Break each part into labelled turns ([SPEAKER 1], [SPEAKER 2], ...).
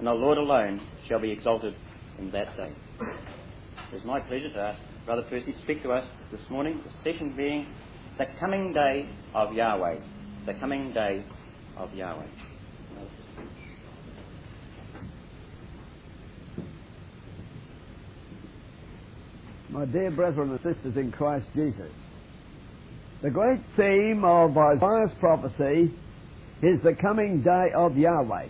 [SPEAKER 1] and the Lord alone shall be exalted in that day. It's my pleasure to ask Brother Percy to speak to us this morning, the session being the coming day of Yahweh. The coming day of Yahweh.
[SPEAKER 2] My dear brethren and sisters in Christ Jesus, the great theme of Isaiah's prophecy is the coming day of Yahweh.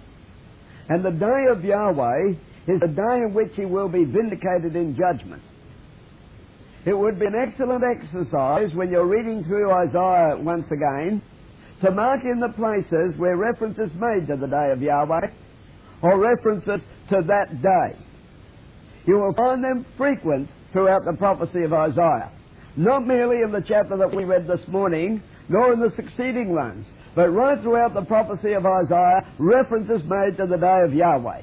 [SPEAKER 2] And the day of Yahweh is the day in which he will be vindicated in judgment. It would be an excellent exercise when you're reading through Isaiah once again to mark in the places where reference is made to the day of Yahweh or references to that day. You will find them frequent throughout the prophecy of Isaiah. Not merely in the chapter that we read this morning, nor in the succeeding ones, but right throughout the prophecy of Isaiah, reference is made to the day of Yahweh.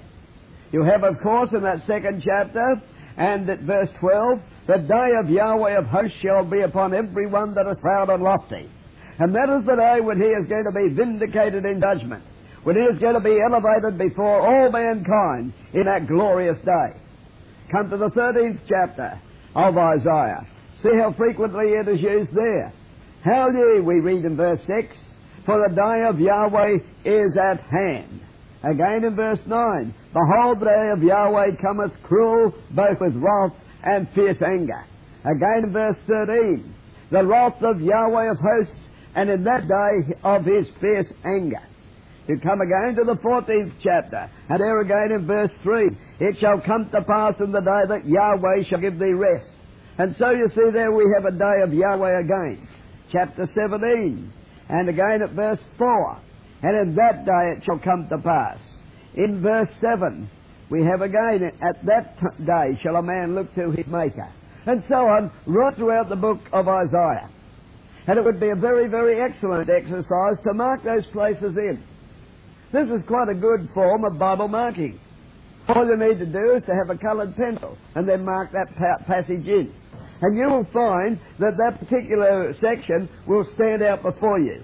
[SPEAKER 2] You have, of course, in that second chapter, and at verse 12, the day of Yahweh of hosts shall be upon every one that is proud and lofty. And that is the day when he is going to be vindicated in judgment, when he is going to be elevated before all mankind in that glorious day. Come to the 13th chapter of Isaiah. See how frequently it is used there. How ye, we read in verse 6, for the day of Yahweh is at hand. Again in verse 9, Behold, the day of Yahweh cometh cruel, both with wrath and fierce anger. Again in verse 13, the wrath of Yahweh of hosts, and in that day of his fierce anger. You come again to the 14th chapter, and there again in verse 3, It shall come to pass in the day that Yahweh shall give thee rest. And so you see there we have a day of Yahweh again. Chapter 17, and again at verse 4, And in that day it shall come to pass. In verse 7, we have again, At that t- day shall a man look to his Maker. And so on, right throughout the book of Isaiah. And it would be a very, very excellent exercise to mark those places in. This is quite a good form of Bible marking. All you need to do is to have a coloured pencil and then mark that pa- passage in. And you will find that that particular section will stand out before you.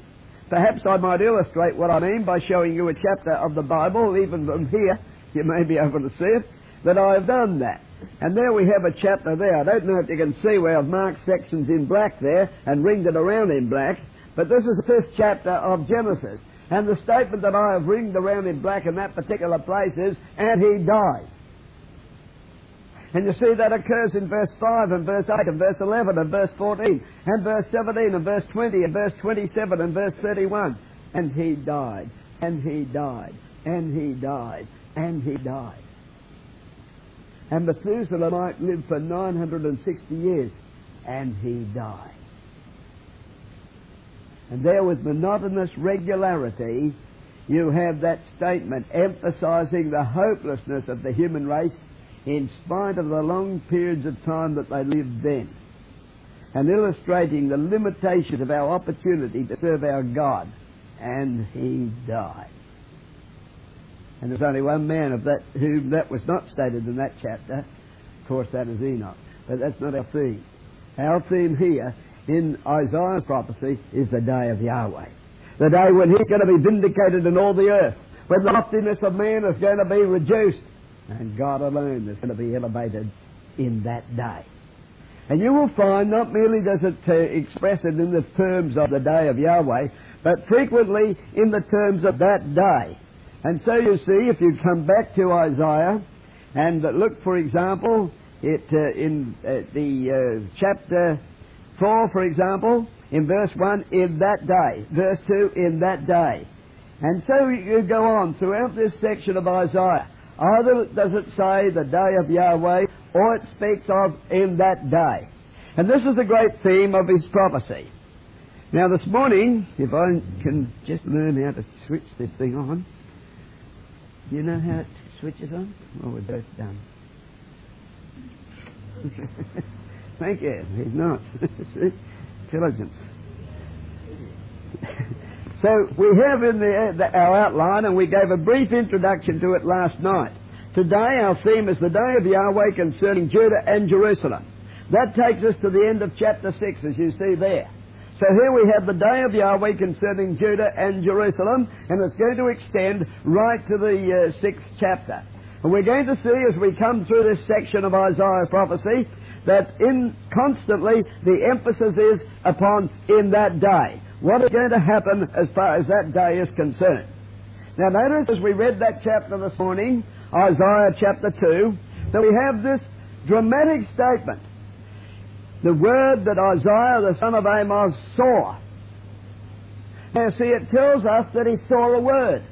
[SPEAKER 2] Perhaps I might illustrate what I mean by showing you a chapter of the Bible, even from here, you may be able to see it, that I have done that. And there we have a chapter there. I don't know if you can see where I've marked sections in black there and ringed it around in black, but this is the fifth chapter of Genesis. And the statement that I have ringed around in black in that particular place is, and he died. And you see that occurs in verse 5 and verse 8 and verse 11 and verse 14 and verse 17 and verse 20 and verse 27 and verse 31. And he died, and he died, and he died, and he died. And Methuselah might live for 960 years, and he died. And there with monotonous regularity, you have that statement emphasizing the hopelessness of the human race in spite of the long periods of time that they lived then. And illustrating the limitations of our opportunity to serve our God. And he died. And there's only one man of that whom that was not stated in that chapter. Of course, that is Enoch. But that's not our theme. Our theme here in Isaiah's prophecy is the day of Yahweh. The day when He's going to be vindicated in all the earth. When the loftiness of man is going to be reduced. And God alone is going to be elevated in that day. And you will find not merely does it uh, express it in the terms of the day of Yahweh, but frequently in the terms of that day. And so you see, if you come back to Isaiah and look, for example, it uh, in uh, the uh, chapter 4, for example, in verse 1, in that day. Verse 2, in that day. And so you go on throughout this section of Isaiah. Either does it say the day of Yahweh, or it speaks of in that day. And this is the great theme of his prophecy. Now this morning, if I can just learn how to switch this thing on. Do you know how it switches on? Well, we're both done. Thank you. He's not. Intelligence. so we have in the, the, our outline, and we gave a brief introduction to it last night. Today our theme is the day of Yahweh concerning Judah and Jerusalem. That takes us to the end of chapter 6, as you see there. So here we have the day of Yahweh concerning Judah and Jerusalem, and it's going to extend right to the uh, sixth chapter. And we're going to see as we come through this section of Isaiah's prophecy that in constantly the emphasis is upon in that day. What is going to happen as far as that day is concerned? Now notice as we read that chapter this morning, Isaiah chapter 2, that we have this dramatic statement. The word that Isaiah the son of Amos saw. Now see, it tells us that he saw a word.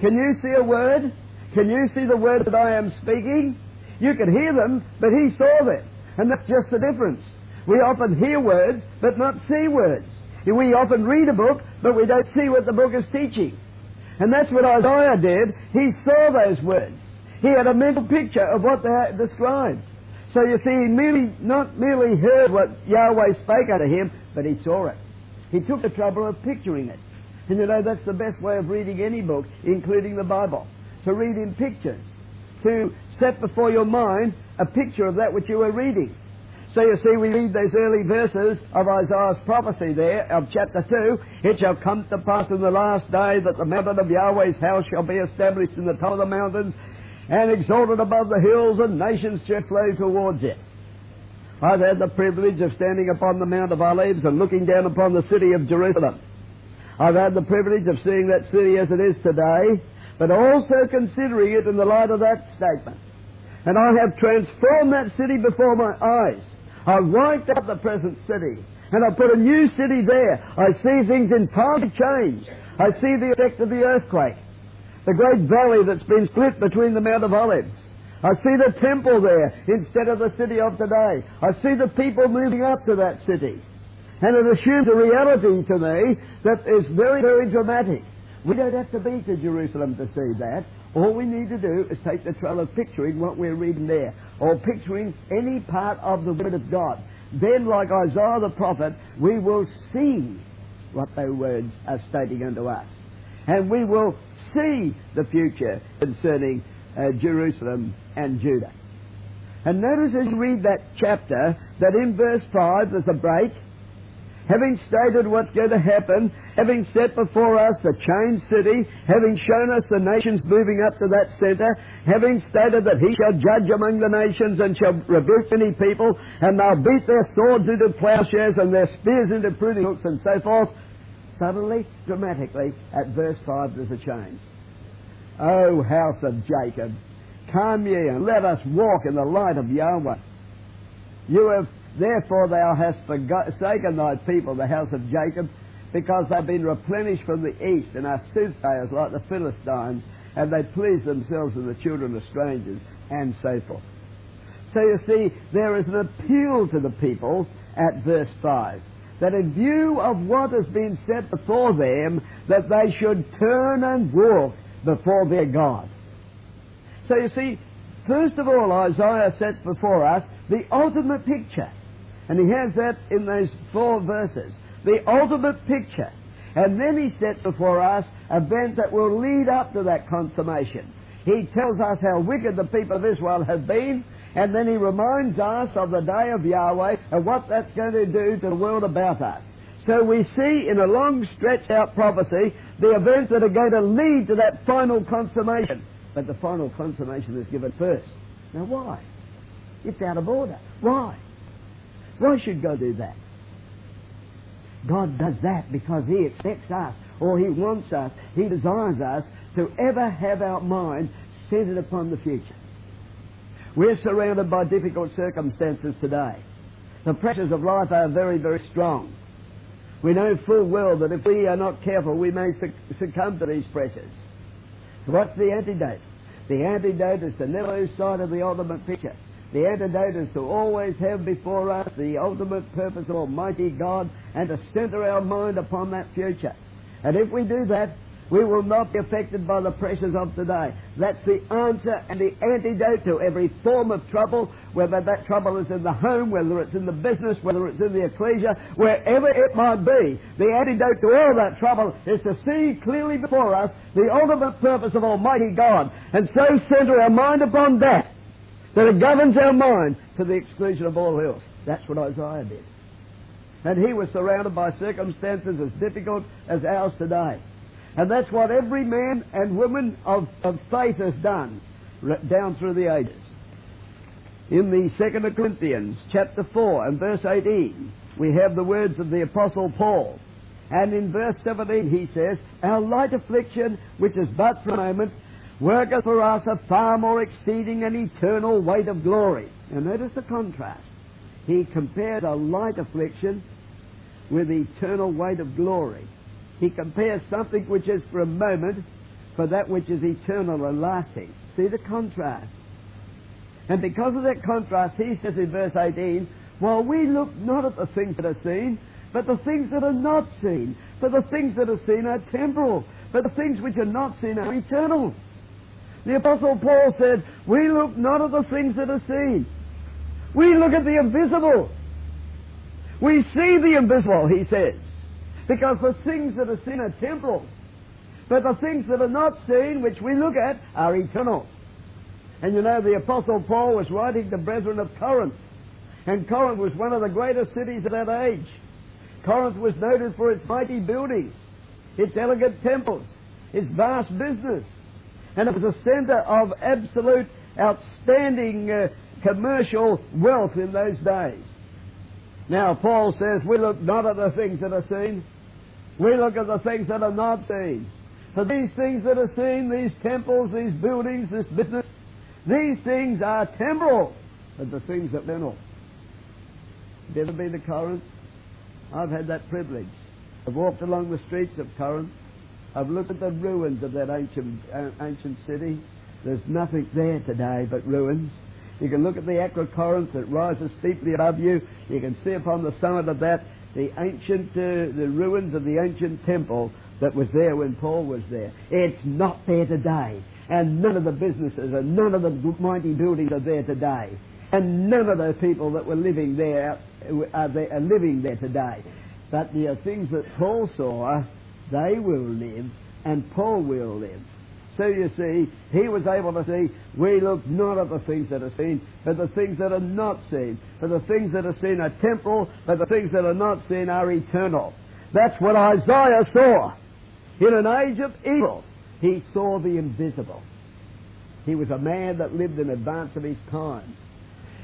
[SPEAKER 2] Can you see a word? Can you see the word that I am speaking? You can hear them, but he saw them. And that's just the difference. We often hear words, but not see words. We often read a book, but we don't see what the book is teaching. And that's what Isaiah did. He saw those words. He had a mental picture of what they described. So you see, he merely, not merely heard what Yahweh spake unto him, but he saw it. He took the trouble of picturing it. And you know, that's the best way of reading any book, including the Bible. To read in pictures. To set before your mind a picture of that which you are reading. So you see, we read those early verses of Isaiah's prophecy there, of chapter 2. It shall come to pass in the last day that the mountain of Yahweh's house shall be established in the top of the mountains and exalted above the hills, and nations shall flow towards it. I've had the privilege of standing upon the Mount of Olives and looking down upon the city of Jerusalem. I've had the privilege of seeing that city as it is today, but also considering it in the light of that statement. And I have transformed that city before my eyes. I've wiped out the present city, and I've put a new city there. I see things entirely changed. I see the effect of the earthquake, the great valley that's been split between the Mount of Olives. I see the temple there instead of the city of today. I see the people moving up to that city. And it assumes a reality to me that is very, very dramatic. We don't have to be to Jerusalem to see that. All we need to do is take the trouble of picturing what we're reading there, or picturing any part of the Word of God. Then, like Isaiah the prophet, we will see what those words are stating unto us. And we will see the future concerning uh, Jerusalem and Judah. And notice as you read that chapter that in verse 5 there's a break having stated what's going to happen, having set before us the changed city, having shown us the nations moving up to that center, having stated that he shall judge among the nations and shall rebuke many people, and they'll beat their swords into plowshares and their spears into pruning hooks and so forth, suddenly, dramatically, at verse 5 there's a change. O house of Jacob, come ye and let us walk in the light of Yahweh. You have Therefore thou hast forsaken thy people, the house of Jacob, because they've been replenished from the east, and are soothsayers like the Philistines, and they please themselves with the children of strangers, and so forth. So you see, there is an appeal to the people at verse 5 that in view of what has been set before them, that they should turn and walk before their God. So you see, first of all, Isaiah sets before us the ultimate picture and he has that in those four verses. The ultimate picture. And then he sets before us events that will lead up to that consummation. He tells us how wicked the people of Israel have been, and then he reminds us of the day of Yahweh and what that's going to do to the world about us. So we see in a long stretched out prophecy the events that are going to lead to that final consummation. But the final consummation is given first. Now why? It's out of order. Why? Why should God do that? God does that because He expects us, or He wants us, He desires us to ever have our mind centered upon the future. We're surrounded by difficult circumstances today. The pressures of life are very, very strong. We know full well that if we are not careful, we may succumb to these pressures. So what's the antidote? The antidote is to never lose sight of the ultimate picture. The antidote is to always have before us the ultimate purpose of Almighty God and to center our mind upon that future. And if we do that, we will not be affected by the pressures of today. That's the answer and the antidote to every form of trouble, whether that trouble is in the home, whether it's in the business, whether it's in the ecclesia, wherever it might be. The antidote to all that trouble is to see clearly before us the ultimate purpose of Almighty God and so center our mind upon that that it governs our mind to the exclusion of all else. That's what Isaiah did. And he was surrounded by circumstances as difficult as ours today. And that's what every man and woman of, of faith has done. down through the ages. In the second of Corinthians chapter 4 and verse 18, we have the words of the apostle Paul. And in verse 17 he says, Our light affliction, which is but for a moment, worketh for us a far more exceeding and eternal weight of glory. And notice the contrast. He compared a light affliction with the eternal weight of glory. He compares something which is for a moment for that which is eternal and lasting. See the contrast. And because of that contrast, he says in verse 18, While we look not at the things that are seen, but the things that are not seen. For the things that are seen are temporal, but the things which are not seen are eternal. The Apostle Paul said, We look not at the things that are seen. We look at the invisible. We see the invisible, he says. Because the things that are seen are temporal. But the things that are not seen, which we look at, are eternal. And you know, the Apostle Paul was writing to brethren of Corinth. And Corinth was one of the greatest cities of that age. Corinth was noted for its mighty buildings, its elegant temples, its vast business. And it was a center of absolute, outstanding uh, commercial wealth in those days. Now, Paul says, we look not at the things that are seen, we look at the things that are not seen. For these things that are seen, these temples, these buildings, this business, these things are temporal, but the things that are eternal. Have ever been to Corinth? I've had that privilege. I've walked along the streets of Corinth. I've looked at the ruins of that ancient, uh, ancient city. There's nothing there today but ruins. You can look at the Acrocorinth that rises steeply above you. You can see upon the summit of that the ancient, uh, the ruins of the ancient temple that was there when Paul was there. It's not there today. And none of the businesses and none of the mighty buildings are there today. And none of those people that were living there are, there, are living there today. But the things that Paul saw, they will live, and Paul will live. So you see, he was able to see, we look not at the things that are seen, but the things that are not seen. For the things that are seen are temporal, but the things that are not seen are eternal. That's what Isaiah saw. In an age of evil, he saw the invisible. He was a man that lived in advance of his time.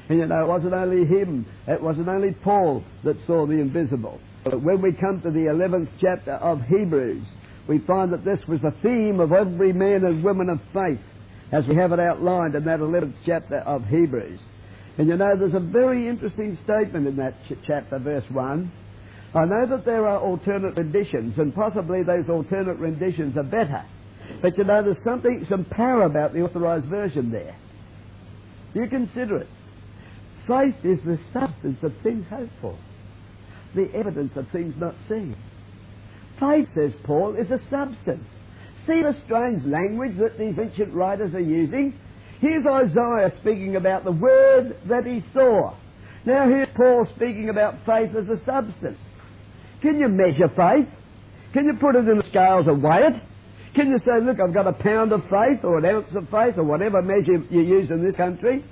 [SPEAKER 2] And you know, it wasn't only him, it wasn't only Paul that saw the invisible. But when we come to the 11th chapter of Hebrews, we find that this was the theme of every man and woman of faith, as we have it outlined in that 11th chapter of Hebrews. And you know, there's a very interesting statement in that ch- chapter, verse 1. I know that there are alternate renditions, and possibly those alternate renditions are better. But you know, there's something, some power about the authorized version there. You consider it. Faith is the substance of things hoped for, the evidence of things not seen. Faith, says Paul, is a substance. See the strange language that these ancient writers are using? Here's Isaiah speaking about the word that he saw. Now here's Paul speaking about faith as a substance. Can you measure faith? Can you put it in the scales and weigh it? Can you say, look, I've got a pound of faith or an ounce of faith or whatever measure you use in this country?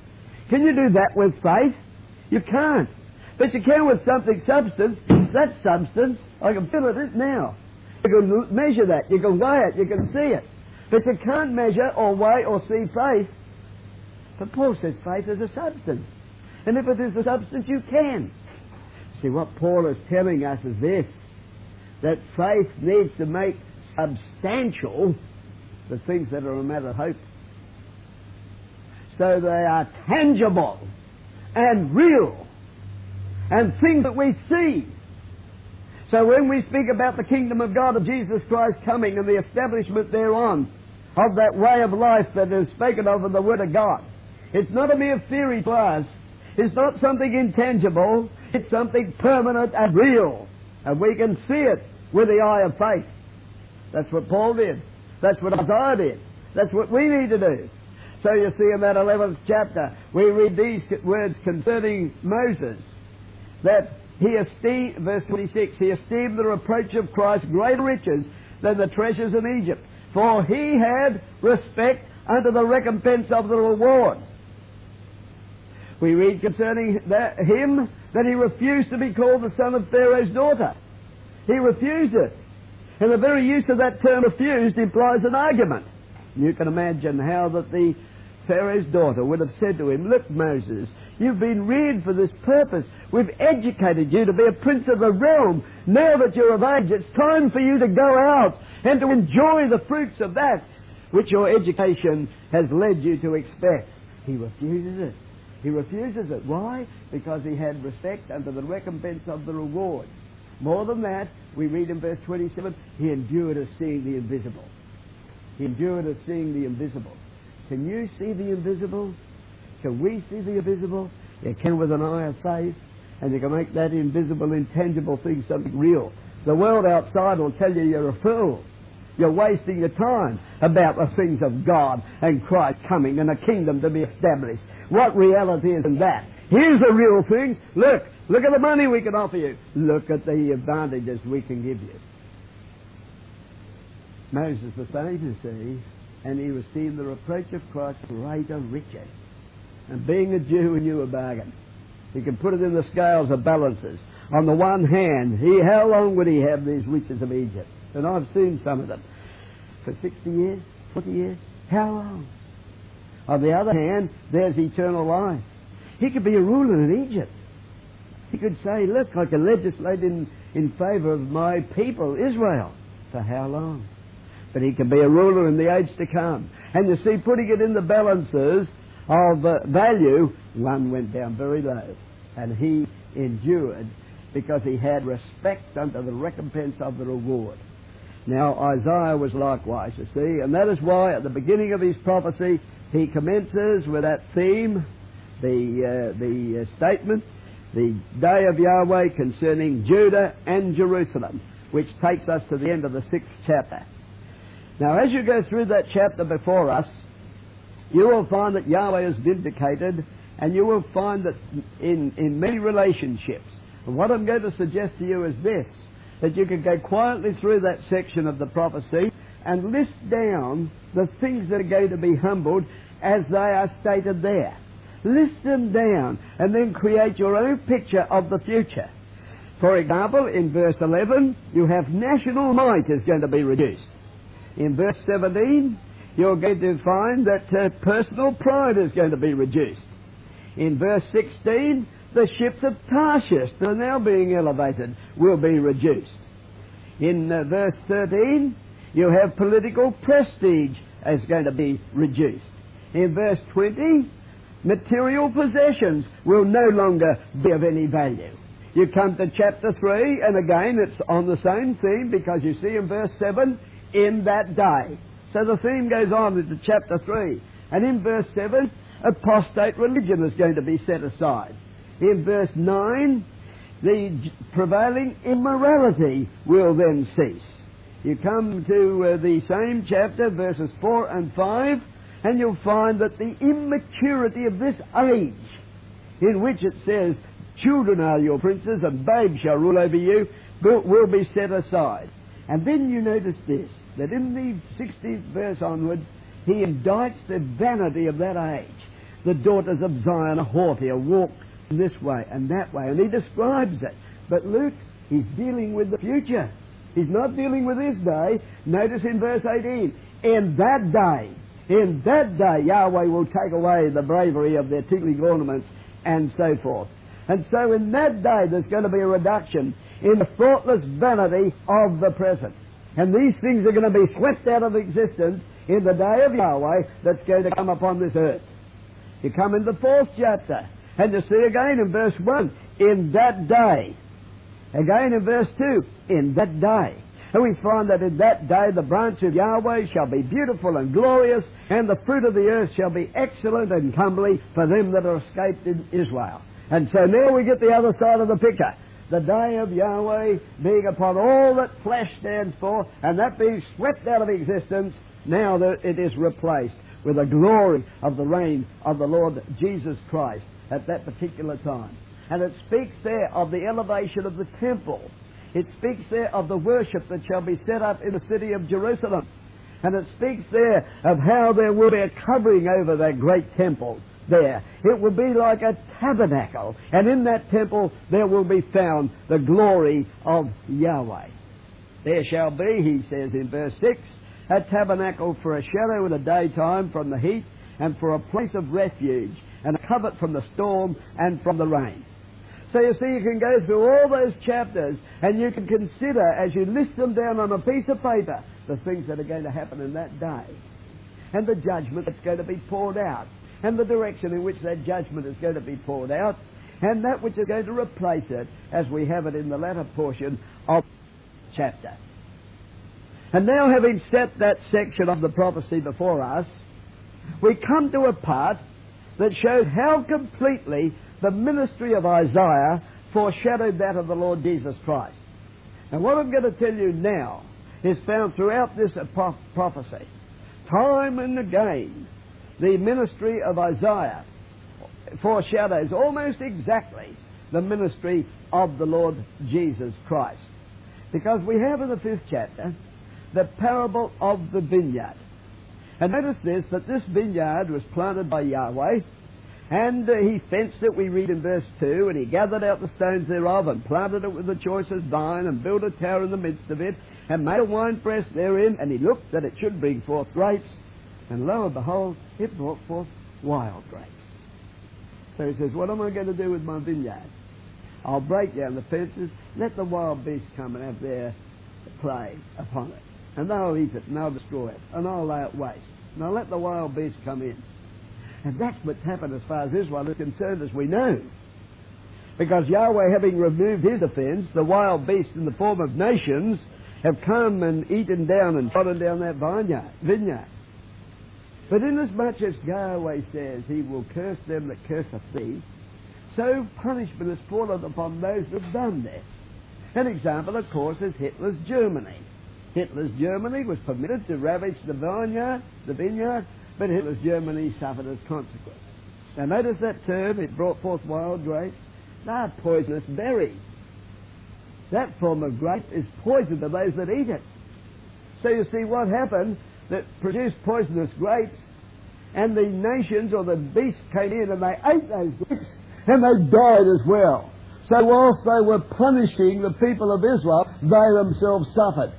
[SPEAKER 2] Can you do that with faith? You can't. But you can with something substance. That substance, I can feel it now. You can measure that. You can weigh it. You can see it. But you can't measure or weigh or see faith. But Paul says faith is a substance. And if it is a substance, you can. See, what Paul is telling us is this that faith needs to make substantial the things that are a matter of hope. So they are tangible and real and things that we see. So when we speak about the kingdom of God of Jesus Christ coming and the establishment thereon of that way of life that is spoken of in the Word of God, it's not a mere theory to us. It's not something intangible. It's something permanent and real. And we can see it with the eye of faith. That's what Paul did. That's what Isaiah did. That's what we need to do. So you see in that 11th chapter, we read these words concerning Moses, that he esteemed, verse 26, he esteemed the reproach of Christ greater riches than the treasures in Egypt, for he had respect unto the recompense of the reward. We read concerning that, him that he refused to be called the son of Pharaoh's daughter. He refused it. And the very use of that term refused implies an argument. You can imagine how that the Pharaoh's daughter would have said to him, Look, Moses, you've been reared for this purpose. We've educated you to be a prince of the realm. Now that you're of age, it's time for you to go out and to enjoy the fruits of that which your education has led you to expect. He refuses it. He refuses it. Why? Because he had respect under the recompense of the reward. More than that, we read in verse 27, he endured as seeing the invisible. He endured as seeing the invisible. Can you see the invisible? Can we see the invisible? You can with an eye of faith, and you can make that invisible, intangible thing something real. The world outside will tell you you're a fool. You're wasting your time about the things of God and Christ coming and a kingdom to be established. What reality is in that? Here's the real thing. Look, look at the money we can offer you. Look at the advantages we can give you. Moses was saying to see, and he received the reproach of Christ greater riches. And being a Jew, he knew a bargain. He could put it in the scales of balances. On the one hand, he how long would he have these riches of Egypt? And I've seen some of them. For 60 years? 40 years? How long? On the other hand, there's eternal life. He could be a ruler in Egypt. He could say, look, I can legislate in, in favor of my people, Israel. For how long? But he can be a ruler in the age to come. And you see, putting it in the balances of value, one went down very low. And he endured because he had respect unto the recompense of the reward. Now, Isaiah was likewise, you see, and that is why at the beginning of his prophecy he commences with that theme, the, uh, the uh, statement, the day of Yahweh concerning Judah and Jerusalem, which takes us to the end of the sixth chapter. Now, as you go through that chapter before us, you will find that Yahweh is vindicated, and you will find that in, in many relationships. And what I'm going to suggest to you is this that you can go quietly through that section of the prophecy and list down the things that are going to be humbled as they are stated there. List them down and then create your own picture of the future. For example, in verse 11, you have national might is going to be reduced. In verse 17, you're going to find that uh, personal pride is going to be reduced. In verse 16, the ships of Tarshish that are now being elevated will be reduced. In uh, verse 13, you have political prestige is going to be reduced. In verse 20, material possessions will no longer be of any value. You come to chapter 3, and again it's on the same theme because you see in verse 7, in that day. So the theme goes on into chapter 3. And in verse 7, apostate religion is going to be set aside. In verse 9, the prevailing immorality will then cease. You come to uh, the same chapter, verses 4 and 5, and you'll find that the immaturity of this age, in which it says, Children are your princes, and babes shall rule over you, will be set aside. And then you notice this, that in the 60th verse onwards, he indicts the vanity of that age. The daughters of Zion are haughty, walk this way and that way, and he describes it. But Luke, he's dealing with the future. He's not dealing with this day. Notice in verse 18, in that day, in that day, Yahweh will take away the bravery of their tinkling ornaments and so forth. And so in that day, there's going to be a reduction in the thoughtless vanity of the present. And these things are going to be swept out of existence in the day of Yahweh that's going to come upon this earth. You come in the fourth chapter, and you see again in verse 1, in that day. Again in verse 2, in that day. And we find that in that day the branch of Yahweh shall be beautiful and glorious, and the fruit of the earth shall be excellent and comely for them that are escaped in Israel. And so now we get the other side of the picture. The day of Yahweh being upon all that flesh stands for, and that being swept out of existence, now that it is replaced with the glory of the reign of the Lord Jesus Christ at that particular time. And it speaks there of the elevation of the temple. It speaks there of the worship that shall be set up in the city of Jerusalem. And it speaks there of how there will be a covering over that great temple there. It will be like a tabernacle. And in that temple there will be found the glory of Yahweh. There shall be, he says in verse 6, a tabernacle for a shadow in the daytime from the heat, and for a place of refuge and a covert from the storm and from the rain. So you see, you can go through all those chapters and you can consider, as you list them down on a piece of paper, the things that are going to happen in that day. And the judgment that's going to be poured out. And the direction in which that judgment is going to be poured out. And that which is going to replace it, as we have it in the latter portion of chapter. And now, having set that section of the prophecy before us, we come to a part that shows how completely the ministry of Isaiah foreshadowed that of the Lord Jesus Christ. And what I'm going to tell you now is found throughout this prophecy. Time and again, the ministry of Isaiah foreshadows almost exactly the ministry of the Lord Jesus Christ. Because we have in the fifth chapter the parable of the vineyard. And notice this, that this vineyard was planted by Yahweh, and uh, he fenced it, we read in verse 2, and he gathered out the stones thereof, and planted it with the choicest vine, and built a tower in the midst of it, and made a winepress therein, and he looked that it should bring forth grapes, and lo and behold, it brought forth wild grapes. So he says, What am I going to do with my vineyard? I'll break down the fences, let the wild beasts come and have their play upon it. And they'll eat it, and they'll destroy it, and I'll lay it waste. And I'll let the wild beasts come in. And that's what's happened as far as Israel is concerned, as we know. Because Yahweh, having removed his offense, the wild beasts in the form of nations have come and eaten down and trodden down that vineyard. But inasmuch as Yahweh says he will curse them that curseth thee, so punishment is fallen upon those that have done this. An example, of course, is Hitler's Germany. Hitler's Germany was permitted to ravage the vineyard, the vineyard, but Hitler's Germany suffered as consequence. Now notice that term, it brought forth wild grapes. They are poisonous berries. That form of grape is poison to those that eat it. So you see what happened that produced poisonous grapes, and the nations or the beasts came in and they ate those grapes, and they died as well. So whilst they were punishing the people of Israel, they themselves suffered.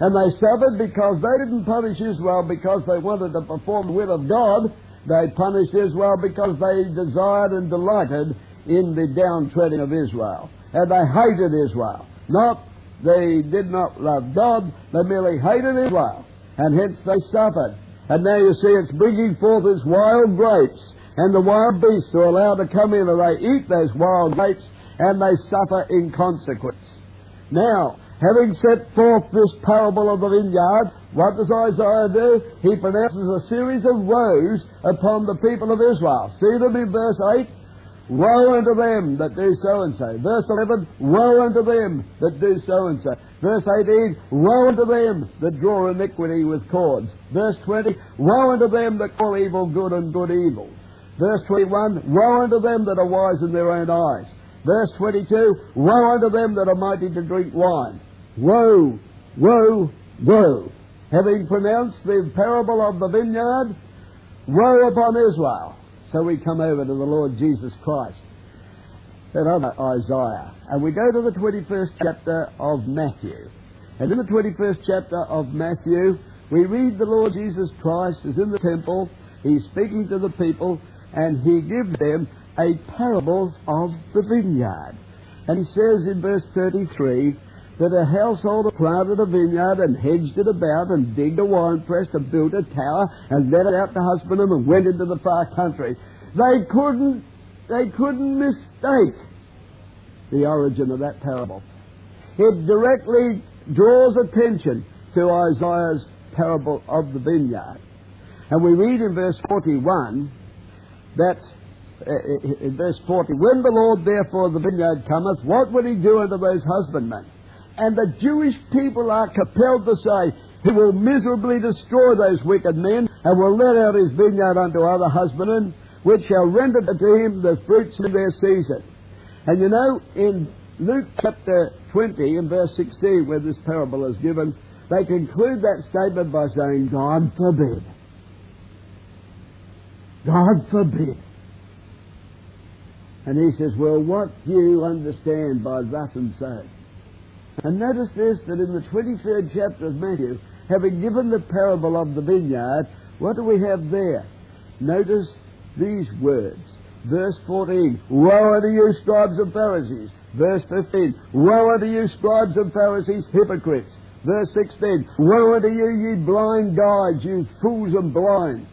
[SPEAKER 2] And they suffered because they didn't punish Israel because they wanted to perform the will of God. They punished Israel because they desired and delighted in the downtreading of Israel. And they hated Israel. Not they did not love God, they merely hated Israel. And hence they suffered. And now you see it's bringing forth its wild grapes. And the wild beasts are allowed to come in and they eat those wild grapes and they suffer in consequence. Now, Having set forth this parable of the vineyard, what does Isaiah do? He pronounces a series of woes upon the people of Israel. See them in verse 8? Woe unto them that do so and so. Verse 11, woe unto them that do so and so. Verse 18, woe unto them that draw iniquity with cords. Verse 20, woe unto them that call evil good and good evil. Verse 21, woe unto them that are wise in their own eyes. Verse 22, Woe unto them that are mighty to drink wine. Woe, woe, woe. Having pronounced the parable of the vineyard, woe upon Israel. So we come over to the Lord Jesus Christ. That other Isaiah. And we go to the 21st chapter of Matthew. And in the 21st chapter of Matthew, we read the Lord Jesus Christ is in the temple. He's speaking to the people, and he gives them a parable of the vineyard. And he says in verse 33 that a householder planted a vineyard and hedged it about and digged a winepress and built a tower and let it out to husbandmen and went into the far country. They couldn't, they couldn't mistake the origin of that parable. It directly draws attention to Isaiah's parable of the vineyard. And we read in verse 41 that uh, uh, uh, in verse 40, When the Lord therefore of the vineyard cometh, what will he do unto those husbandmen? And the Jewish people are compelled to say, He will miserably destroy those wicked men, and will let out his vineyard unto other husbandmen, which shall render to him the fruits of their season. And you know, in Luke chapter 20, in verse 16, where this parable is given, they conclude that statement by saying, God forbid. God forbid. And he says, Well, what do you understand by thus and so? And notice this that in the 23rd chapter of Matthew, having given the parable of the vineyard, what do we have there? Notice these words. Verse 14, Woe unto you, scribes and Pharisees. Verse 15, Woe unto you, scribes and Pharisees, hypocrites. Verse 16, Woe unto you, ye blind guides, you fools and blind.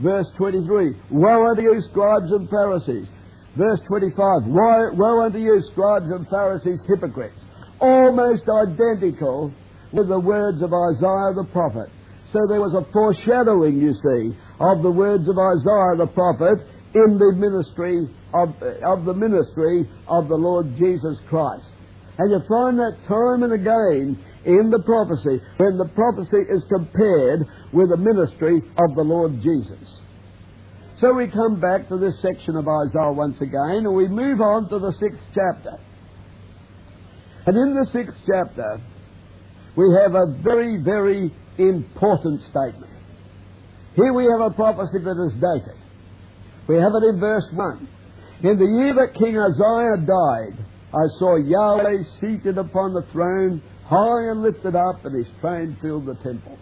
[SPEAKER 2] Verse 23, Woe unto you, scribes and Pharisees. Verse 25, Woe, woe unto you, scribes and Pharisees, hypocrites. Almost identical with the words of Isaiah the prophet. So there was a foreshadowing, you see, of the words of Isaiah the prophet in the ministry of, of the ministry of the Lord Jesus Christ. And you find that time and again in the prophecy when the prophecy is compared with the ministry of the Lord Jesus. So we come back to this section of Isaiah once again and we move on to the sixth chapter. And in the sixth chapter, we have a very, very important statement. Here we have a prophecy that is dated. We have it in verse 1. In the year that King Uzziah died, I saw Yahweh seated upon the throne, high and lifted up, and his train filled the temple.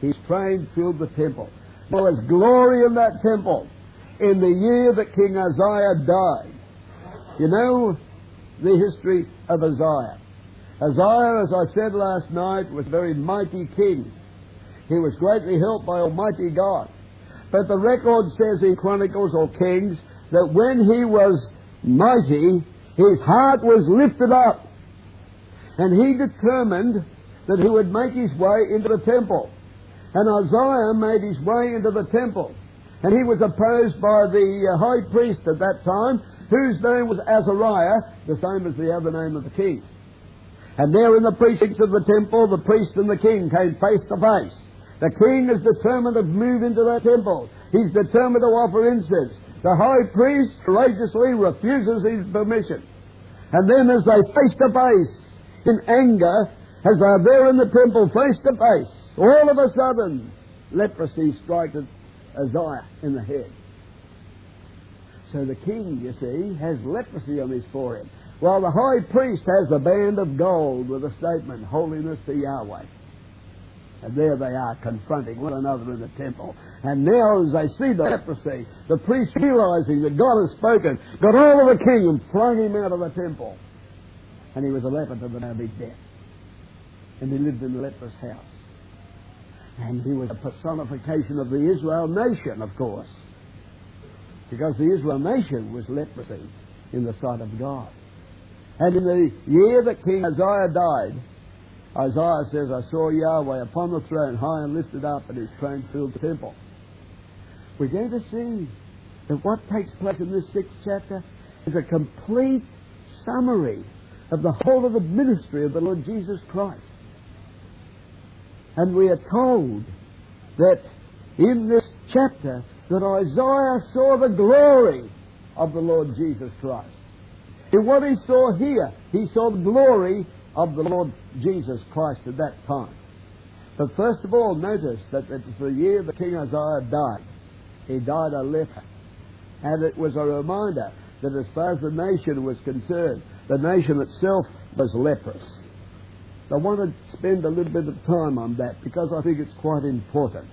[SPEAKER 2] His train filled the temple. There was glory in that temple in the year that King Uzziah died. You know the history of Uzziah. Uzziah, as I said last night, was a very mighty king. He was greatly helped by Almighty God. But the record says in Chronicles or Kings that when he was mighty, his heart was lifted up. And he determined that he would make his way into the temple. And Uzziah made his way into the temple. And he was opposed by the uh, high priest at that time, whose name was Azariah, the same as the other name of the king. And there in the precincts of the temple, the priest and the king came face to face. The king is determined to move into that temple. He's determined to offer incense. The high priest courageously refuses his permission. And then as they face to face, in anger, as they're there in the temple face to face, all of a sudden, leprosy strikes Uzziah in the head. So the king, you see, has leprosy on his forehead, while the high priest has a band of gold with a statement, Holiness to Yahweh. And there they are confronting one another in the temple. And now as they see the leprosy, the priest realizing that God has spoken, got hold of the king and flung him out of the temple. And he was a leper to the of his death. And he lived in the leper's house. And he was a personification of the Israel nation, of course. Because the Israel nation was leprosy in the sight of God. And in the year that King Uzziah died, Isaiah says, I saw Yahweh upon the throne, high and lifted up, and his train filled the temple. We're going to see that what takes place in this sixth chapter is a complete summary of the whole of the ministry of the Lord Jesus Christ. And we are told that in this chapter that Isaiah saw the glory of the Lord Jesus Christ. In what he saw here, he saw the glory of the Lord Jesus Christ at that time. But first of all, notice that it was the year that King Uzziah died. He died a leper. And it was a reminder that as far as the nation was concerned, the nation itself was leprous. I want to spend a little bit of time on that because I think it's quite important.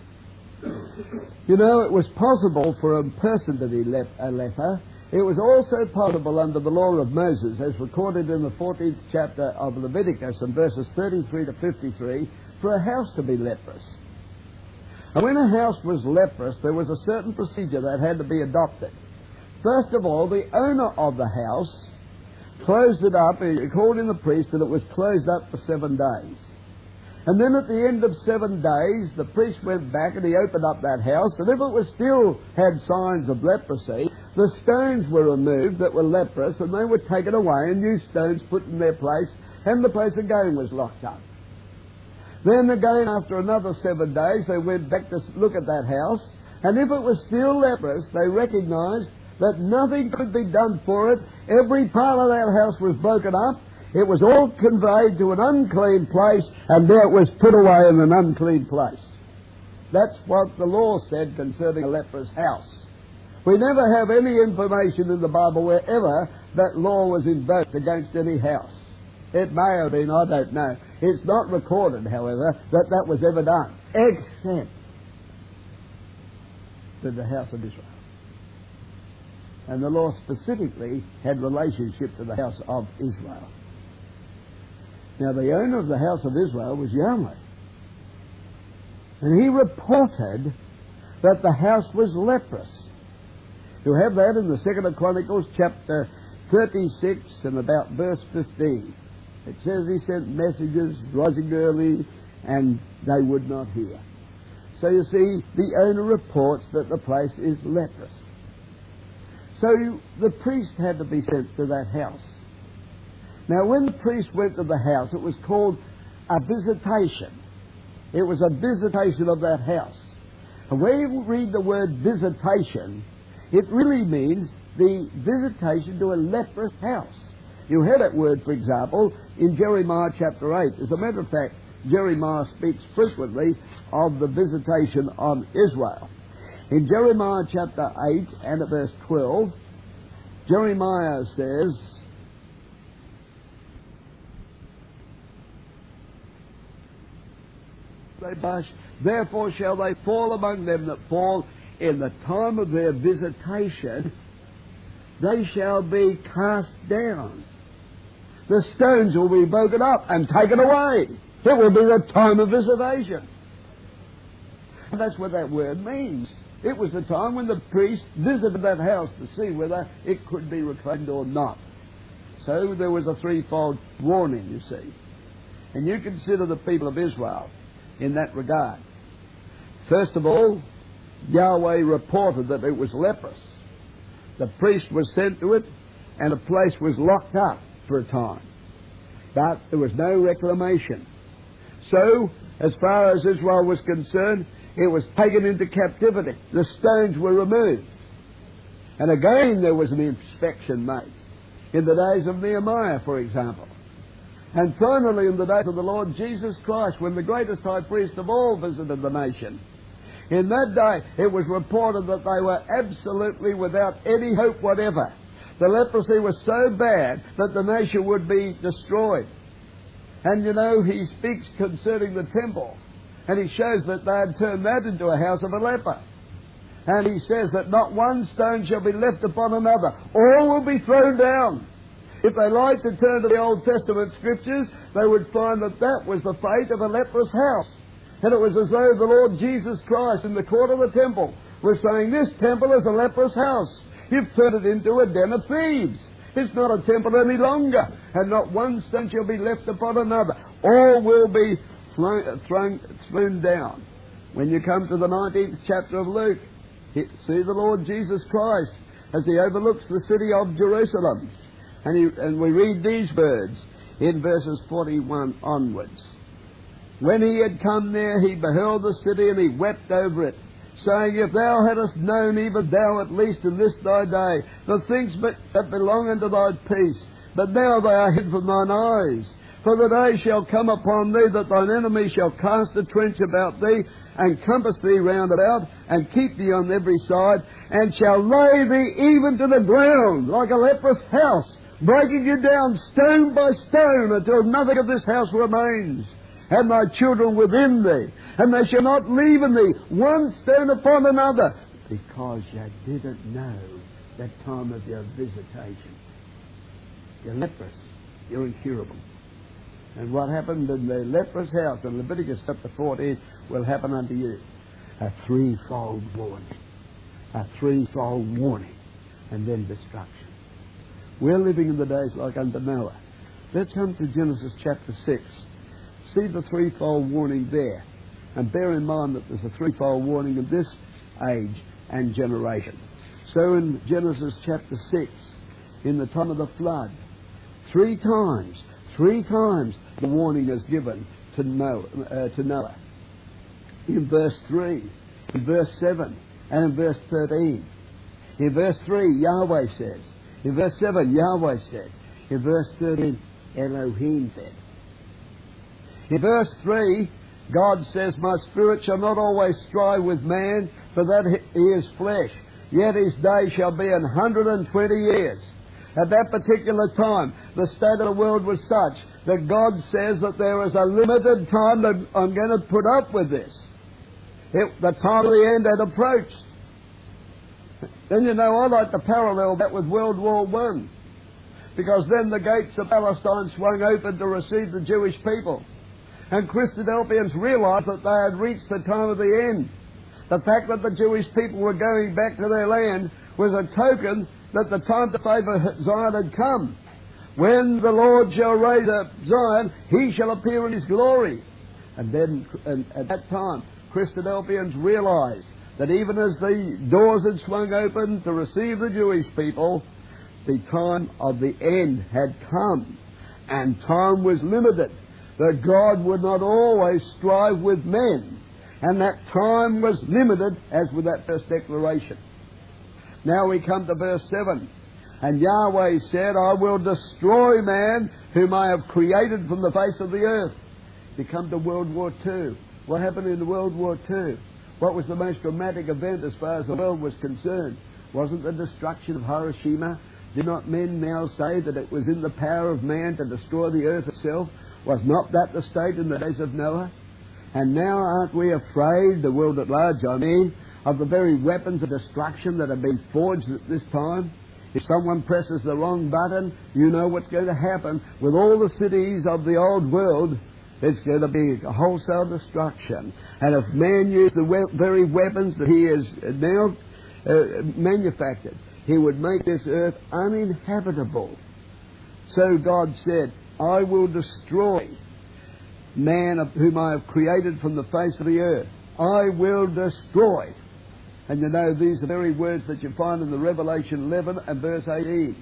[SPEAKER 2] You know, it was possible for a person to be a leper it was also possible under the law of Moses, as recorded in the 14th chapter of Leviticus and verses 33 to 53, for a house to be leprous. And when a house was leprous, there was a certain procedure that had to be adopted. First of all, the owner of the house closed it up, he called in the priest, and it was closed up for seven days. And then at the end of seven days, the priest went back and he opened up that house, and if it was still had signs of leprosy, the stones were removed that were leprous, and they were taken away, and new stones put in their place, and the place again was locked up. Then again, after another seven days, they went back to look at that house, and if it was still leprous, they recognized that nothing could be done for it. Every part of that house was broken up. It was all conveyed to an unclean place, and there it was put away in an unclean place. That's what the law said concerning a leper's house. We never have any information in the Bible wherever that law was invoked against any house. It may have been, I don't know. It's not recorded, however, that that was ever done. Except to the house of Israel. And the law specifically had relationship to the house of Israel. Now, the owner of the house of Israel was Yahweh. And he reported that the house was leprous. You have that in the Second of Chronicles, chapter 36, and about verse 15. It says he sent messages rising early, and they would not hear. So you see, the owner reports that the place is leprous. So you, the priest had to be sent to that house. Now, when the priest went to the house, it was called a visitation. It was a visitation of that house. And when you read the word visitation, it really means the visitation to a leprous house. You hear that word, for example, in Jeremiah chapter 8. As a matter of fact, Jeremiah speaks frequently of the visitation on Israel. In Jeremiah chapter 8 and at verse 12, Jeremiah says, Therefore shall they fall among them that fall in the time of their visitation, they shall be cast down. The stones will be broken up and taken away. It will be the time of visitation. And that's what that word means. It was the time when the priest visited that house to see whether it could be reclaimed or not. So there was a threefold warning, you see. And you consider the people of Israel in that regard. First of all, Yahweh reported that it was leprous. The priest was sent to it, and the place was locked up for a time. But there was no reclamation. So, as far as Israel was concerned, it was taken into captivity. The stones were removed. And again, there was an inspection made. In the days of Nehemiah, for example. And finally, in the days of the Lord Jesus Christ, when the greatest high priest of all visited the nation. In that day, it was reported that they were absolutely without any hope whatever. The leprosy was so bad that the nation would be destroyed. And you know, he speaks concerning the temple. And he shows that they had turned that into a house of a leper. And he says that not one stone shall be left upon another. All will be thrown down. If they liked to turn to the Old Testament scriptures, they would find that that was the fate of a leprous house. And it was as though the Lord Jesus Christ in the court of the temple was saying, This temple is a leprous house. You've turned it into a den of thieves. It's not a temple any longer, and not one stone shall be left upon another. All will be thrown, thrown, thrown down. When you come to the 19th chapter of Luke, see the Lord Jesus Christ as he overlooks the city of Jerusalem. And, he, and we read these words in verses 41 onwards. When he had come there, he beheld the city and he wept over it saying, If thou hadst known, even thou at least in this thy day, the things that belong unto thy peace, but now they are hid from thine eyes. For the day shall come upon thee that thine enemy shall cast a trench about thee, and compass thee round about, and keep thee on every side, and shall lay thee even to the ground, like a leprous house, breaking you down stone by stone, until nothing of this house remains and thy children within thee, and they shall not leave in thee one stone upon another, because you didn't know the time of your visitation. You're leprous. You're incurable. And what happened in the leprous house in Leviticus chapter 14 will happen unto you. A threefold warning. A threefold warning. And then destruction. We're living in the days like unto Noah. Let's come to Genesis chapter 6 see the threefold warning there. And bear in mind that there's a threefold warning in this age and generation. So in Genesis chapter 6, in the time of the flood, three times, three times the warning is given to Noah. Uh, to Noah. In verse 3, in verse 7, and in verse 13. In verse 3, Yahweh says. In verse 7, Yahweh said. In verse 13, Elohim said. In verse 3, God says, My spirit shall not always strive with man, for that he is flesh. Yet his day shall be an hundred and twenty years. At that particular time, the state of the world was such that God says that there is a limited time that I'm going to put up with this. It, the time of the end had approached. Then you know I like to parallel that with World War One. Because then the gates of Palestine swung open to receive the Jewish people. And Christadelphians realized that they had reached the time of the end. The fact that the Jewish people were going back to their land was a token that the time to favour Zion had come. When the Lord shall raise up Zion, he shall appear in his glory. And then, and at that time, Christadelphians realized that even as the doors had swung open to receive the Jewish people, the time of the end had come. And time was limited. That God would not always strive with men. And that time was limited, as with that first declaration. Now we come to verse 7. And Yahweh said, I will destroy man whom I have created from the face of the earth. You come to World War II. What happened in World War II? What was the most dramatic event as far as the world was concerned? Wasn't the destruction of Hiroshima? Did not men now say that it was in the power of man to destroy the earth itself? Was not that the state in the days of Noah? And now aren't we afraid, the world at large I mean, of the very weapons of destruction that have been forged at this time? If someone presses the wrong button, you know what's going to happen with all the cities of the old world. It's going to be wholesale destruction. And if man used the we- very weapons that he has now uh, manufactured, he would make this earth uninhabitable. So God said, I will destroy man whom I have created from the face of the earth. I will destroy. And you know, these are very words that you find in the Revelation 11 and verse 18.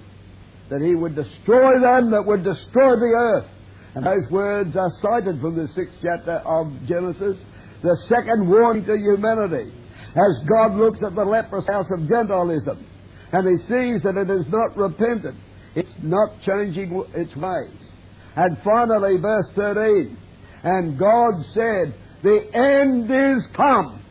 [SPEAKER 2] That he would destroy them that would destroy the earth. And those words are cited from the sixth chapter of Genesis. The second warning to humanity. As God looks at the leprous house of Gentilism and he sees that it is not repentant, it's not changing its ways. And finally, verse 13. And God said, The end is come.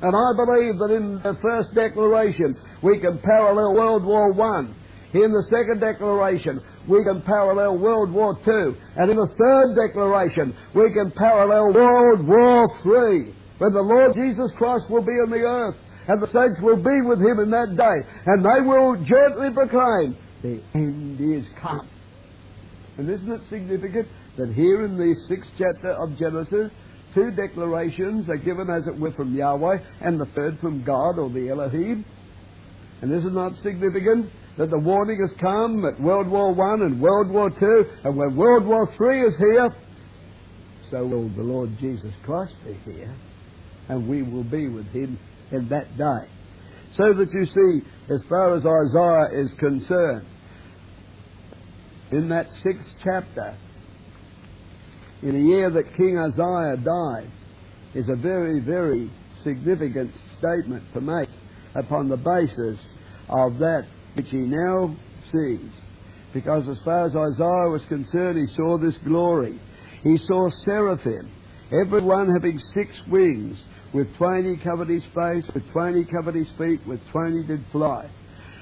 [SPEAKER 2] And I believe that in the first declaration, we can parallel World War One. In the second declaration, we can parallel World War Two. And in the third declaration, we can parallel World War Three, when the Lord Jesus Christ will be on the earth, and the saints will be with him in that day, and they will jointly proclaim, the end is come. And isn't it significant that here in the sixth chapter of Genesis, two declarations are given, as it were, from Yahweh, and the third from God or the Elohim? And is it not significant that the warning has come at World War One and World War Two, and when World War Three is here, so will the Lord Jesus Christ be here, and we will be with him in that day. So that you see, as far as Isaiah is concerned, in that sixth chapter, in the year that King Isaiah died, is a very, very significant statement to make upon the basis of that which he now sees. Because as far as Isaiah was concerned, he saw this glory. He saw seraphim, every one having six wings, with he covered his face, with he covered his feet, with he did fly.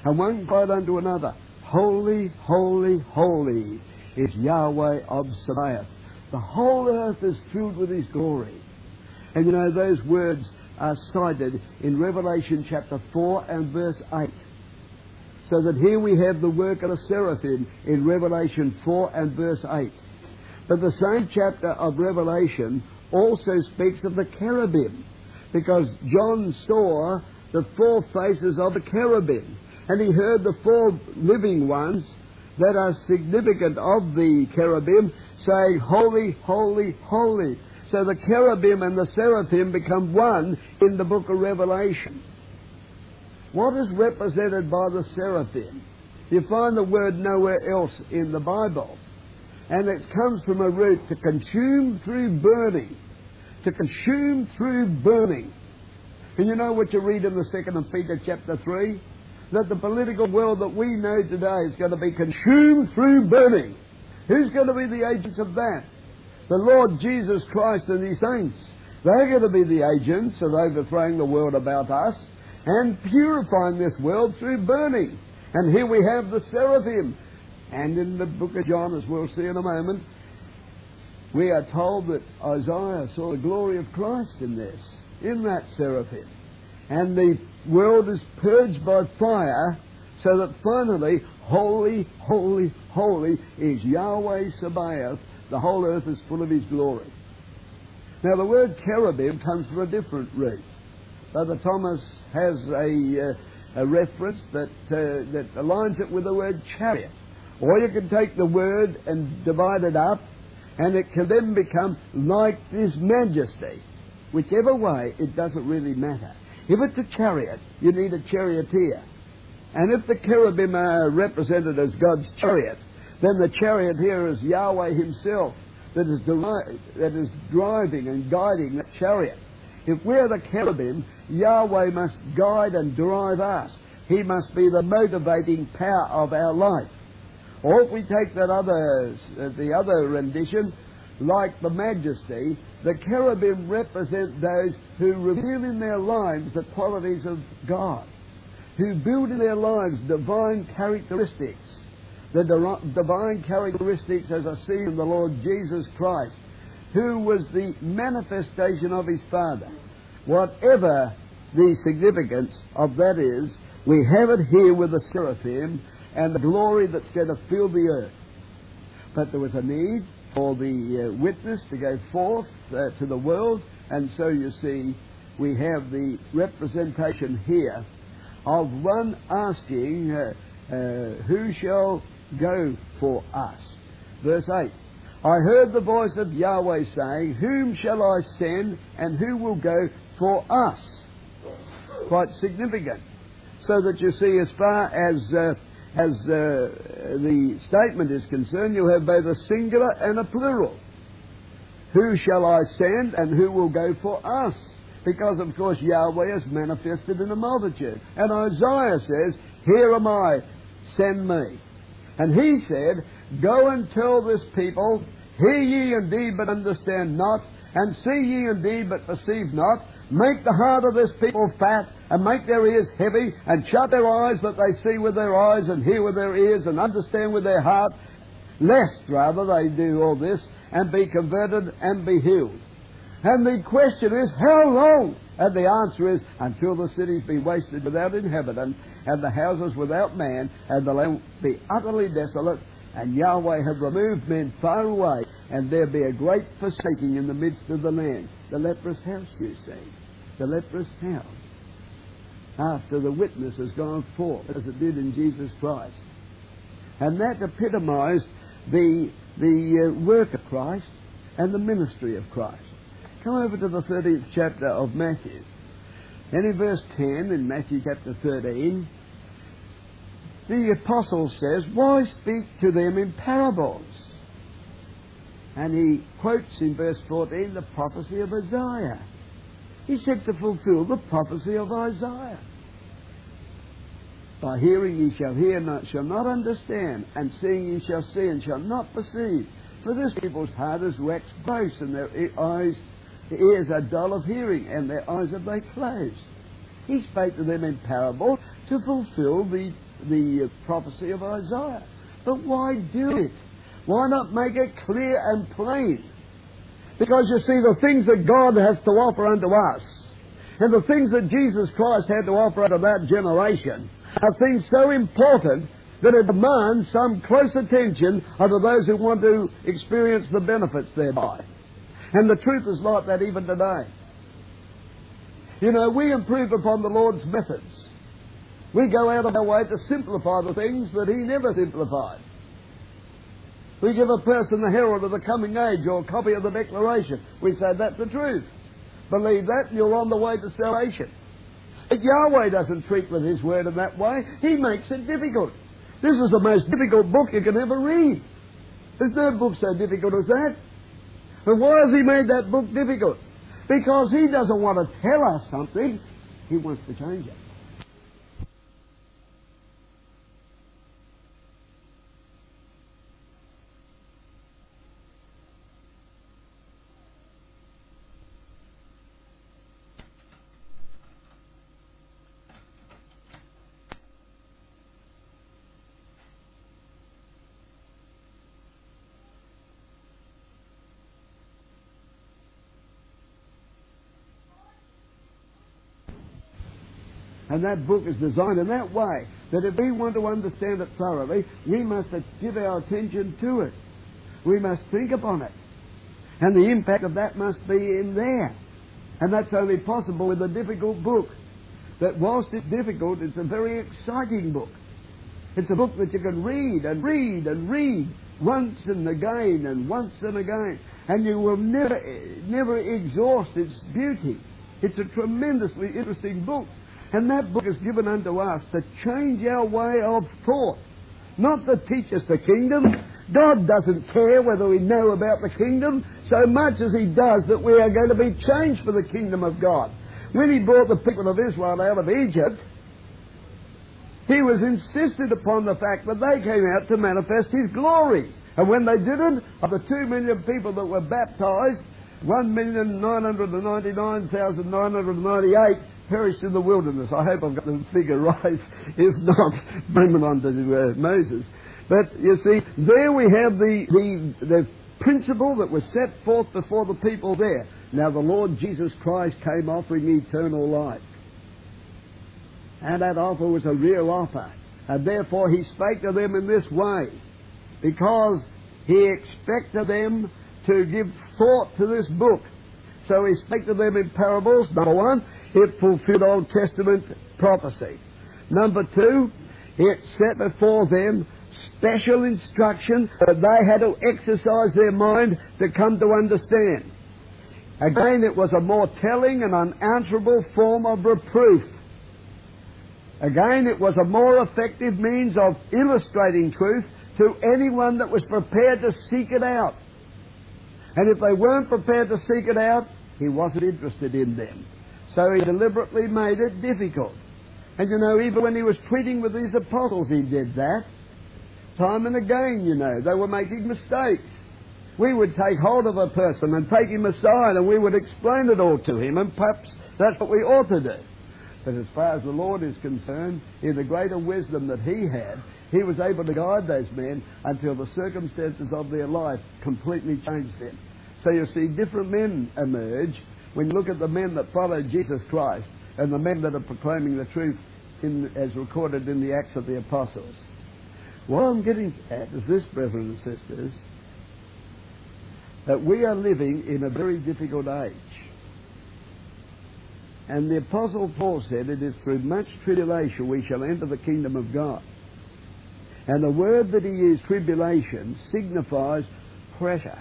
[SPEAKER 2] And one cried unto another, Holy, holy, holy is Yahweh of Sabaoth. The whole earth is filled with his glory. And you know, those words are cited in Revelation chapter 4 and verse 8. So that here we have the work of the seraphim in Revelation 4 and verse 8. But the same chapter of Revelation also speaks of the cherubim, because John saw the four faces of the cherubim, and he heard the four living ones that are significant of the cherubim saying, Holy, holy, holy. So the cherubim and the seraphim become one in the book of Revelation. What is represented by the seraphim? You find the word nowhere else in the Bible. And it comes from a root to consume through burning. To consume through burning. And you know what you read in the second of Peter chapter 3? That the political world that we know today is going to be consumed through burning. Who's going to be the agents of that? The Lord Jesus Christ and His saints. They're going to be the agents of overthrowing the world about us and purifying this world through burning. And here we have the seraphim. And in the book of John, as we'll see in a moment, we are told that Isaiah saw the glory of Christ in this, in that seraphim. and the world is purged by fire, so that finally, holy, holy, holy is Yahweh Sabaoth. The whole earth is full of His glory. Now, the word cherubim comes from a different root. Brother Thomas has a, uh, a reference that, uh, that aligns it with the word chariot. Or you can take the word and divide it up, and it can then become like this majesty. Whichever way, it doesn't really matter. If it's a chariot, you need a charioteer. And if the cherubim are represented as God's chariot, then the charioteer is Yahweh Himself that is, that is driving and guiding that chariot. If we're the cherubim, Yahweh must guide and drive us. He must be the motivating power of our life. Or if we take that other, uh, the other rendition, like the majesty, the cherubim represent those who reveal in their lives the qualities of God, who build in their lives divine characteristics, the divine characteristics as I see in the Lord Jesus Christ, who was the manifestation of his Father. Whatever the significance of that is, we have it here with the seraphim and the glory that's going to fill the earth. But there was a need for the uh, witness to go forth uh, to the world, and so you see, we have the representation here of one asking, uh, uh Who shall go for us? Verse 8 I heard the voice of Yahweh saying, Whom shall I send, and who will go for us? Quite significant. So that you see, as far as uh, as uh, the statement is concerned, you have both a singular and a plural. Who shall I send and who will go for us? Because, of course, Yahweh is manifested in a multitude. And Isaiah says, Here am I, send me. And he said, Go and tell this people, Hear ye indeed, but understand not, and see ye indeed, but perceive not. Make the heart of this people fat, and make their ears heavy, and shut their eyes that they see with their eyes, and hear with their ears, and understand with their heart, lest rather they do all this, and be converted and be healed. And the question is, how long? And the answer is, until the cities be wasted without inhabitant, and the houses without man, and the land be utterly desolate, and Yahweh have removed men far away, and there be a great forsaking in the midst of the land. The leprous house, you see. The leprous house. After the witness has gone forth, as it did in Jesus Christ. And that epitomized the, the uh, work of Christ and the ministry of Christ. Come over to the 13th chapter of Matthew. And in verse 10, in Matthew chapter 13, the apostle says, Why speak to them in parables? And he quotes in verse 14 the prophecy of Isaiah. He said to fulfill the prophecy of Isaiah. By hearing ye shall hear, not shall not understand, and seeing ye shall see, and shall not perceive. For this people's heart is waxed gross, and their eyes, their ears are dull of hearing, and their eyes are they closed. He spake to them in parables to fulfill the the prophecy of Isaiah. But why do it? Why not make it clear and plain? Because you see, the things that God has to offer unto us, and the things that Jesus Christ had to offer unto that generation, are things so important that it demands some close attention unto those who want to experience the benefits thereby. And the truth is like that even today. You know, we improve upon the Lord's methods. We go out of our way to simplify the things that He never simplified. We give a person the herald of the coming age or a copy of the Declaration. We say that's the truth. Believe that and you're on the way to salvation. But Yahweh doesn't treat with His word in that way. He makes it difficult. This is the most difficult book you can ever read. There's no book so difficult as that. And why has He made that book difficult? Because He doesn't want to tell us something. He wants to change it. And that book is designed in that way that if we want to understand it thoroughly, we must give our attention to it. We must think upon it. And the impact of that must be in there. And that's only possible with a difficult book. That whilst it's difficult, it's a very exciting book. It's a book that you can read and read and read once and again and once and again. And you will never, never exhaust its beauty. It's a tremendously interesting book. And that book is given unto us to change our way of thought. Not to teach us the kingdom. God doesn't care whether we know about the kingdom so much as He does that we are going to be changed for the kingdom of God. When He brought the people of Israel out of Egypt, He was insisted upon the fact that they came out to manifest His glory. And when they didn't, of the two million people that were baptized, 1,999,998 perished in the wilderness. I hope I've got the figure right. If not, blame it on to uh, Moses. But you see, there we have the, the, the principle that was set forth before the people there. Now the Lord Jesus Christ came offering eternal life. And that offer was a real offer. And therefore he spake to them in this way. Because he expected them to give thought to this book. So he spake to them in parables, number one. It fulfilled Old Testament prophecy. Number two, it set before them special instruction that they had to exercise their mind to come to understand. Again, it was a more telling and unanswerable form of reproof. Again, it was a more effective means of illustrating truth to anyone that was prepared to seek it out. And if they weren't prepared to seek it out, he wasn't interested in them. So he deliberately made it difficult. And you know, even when he was treating with these apostles, he did that. Time and again, you know, they were making mistakes. We would take hold of a person and take him aside and we would explain it all to him, and perhaps that's what we ought to do. But as far as the Lord is concerned, in the greater wisdom that he had, he was able to guide those men until the circumstances of their life completely changed them. So you see, different men emerge when you look at the men that followed Jesus Christ and the men that are proclaiming the truth in, as recorded in the Acts of the Apostles. What I'm getting at is this, brethren and sisters, that we are living in a very difficult age. And the Apostle Paul said, It is through much tribulation we shall enter the kingdom of God. And the word that he used, tribulation, signifies pressure.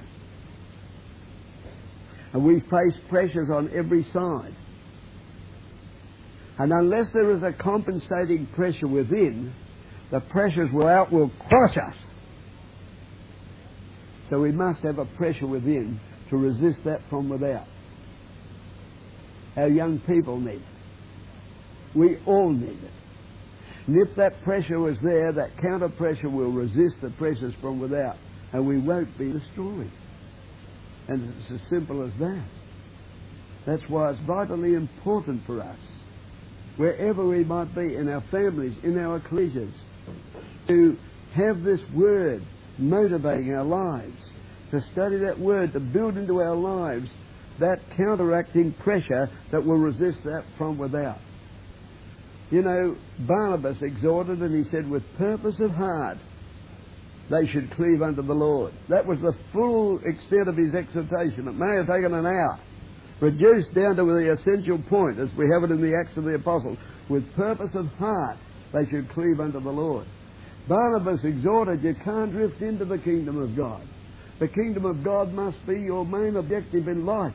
[SPEAKER 2] And we face pressures on every side. And unless there is a compensating pressure within, the pressures without will crush us. So we must have a pressure within to resist that from without. Our young people need it. We all need it. And if that pressure was there, that counter pressure will resist the pressures from without, and we won't be destroyed. And it's as simple as that. That's why it's vitally important for us, wherever we might be, in our families, in our ecclesias, to have this word motivating our lives, to study that word, to build into our lives that counteracting pressure that will resist that from without. You know, Barnabas exhorted and he said, with purpose of heart, they should cleave unto the Lord. That was the full extent of his exhortation. It may have taken an hour, reduced down to the essential point, as we have it in the Acts of the Apostles. With purpose of heart, they should cleave unto the Lord. Barnabas exhorted, you can't drift into the kingdom of God. The kingdom of God must be your main objective in life.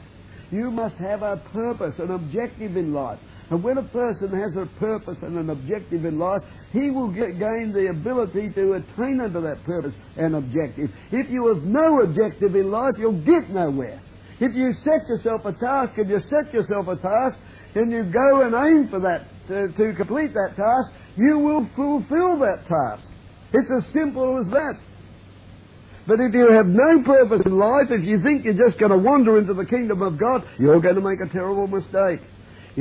[SPEAKER 2] You must have a purpose, an objective in life. And when a person has a purpose and an objective in life, he will get, gain the ability to attain unto that purpose and objective. If you have no objective in life, you'll get nowhere. If you set yourself a task and you set yourself a task and you go and aim for that, to, to complete that task, you will fulfill that task. It's as simple as that. But if you have no purpose in life, if you think you're just going to wander into the kingdom of God, you're going to make a terrible mistake.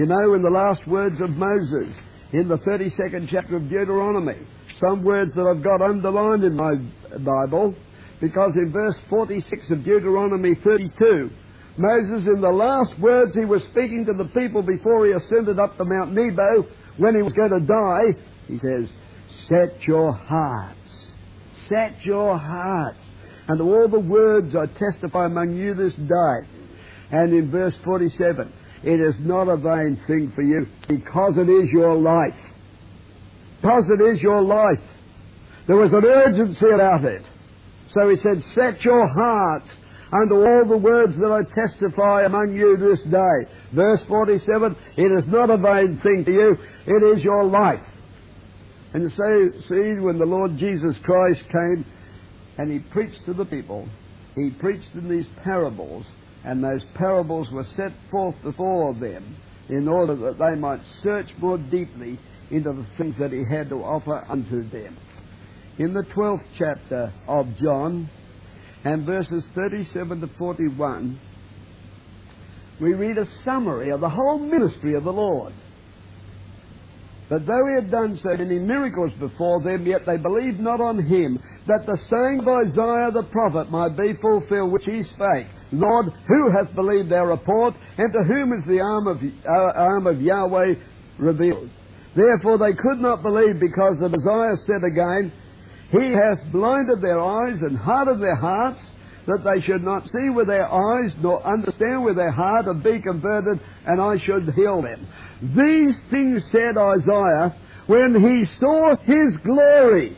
[SPEAKER 2] You know, in the last words of Moses, in the 32nd chapter of Deuteronomy, some words that I've got underlined in my Bible, because in verse 46 of Deuteronomy 32, Moses, in the last words he was speaking to the people before he ascended up to Mount Nebo, when he was going to die, he says, Set your hearts, set your hearts unto all the words I testify among you this day. And in verse 47, it is not a vain thing for you because it is your life. Because it is your life. There was an urgency about it. So he said, Set your heart unto all the words that I testify among you this day. Verse 47, it is not a vain thing to you, it is your life. And so, see, when the Lord Jesus Christ came and he preached to the people, he preached in these parables, and those parables were set forth before them in order that they might search more deeply into the things that he had to offer unto them. In the 12th chapter of John, and verses 37 to 41, we read a summary of the whole ministry of the Lord. But though he had done so many miracles before them, yet they believed not on him, that the saying by Isaiah the prophet might be fulfilled, which he spake, Lord, who hath believed our report, and to whom is the arm of, uh, arm of Yahweh revealed? Therefore they could not believe, because the Isaiah said again, He hath blinded their eyes and hardened their hearts, that they should not see with their eyes, nor understand with their heart, and be converted, and I should heal them. These things said Isaiah when he saw his glory.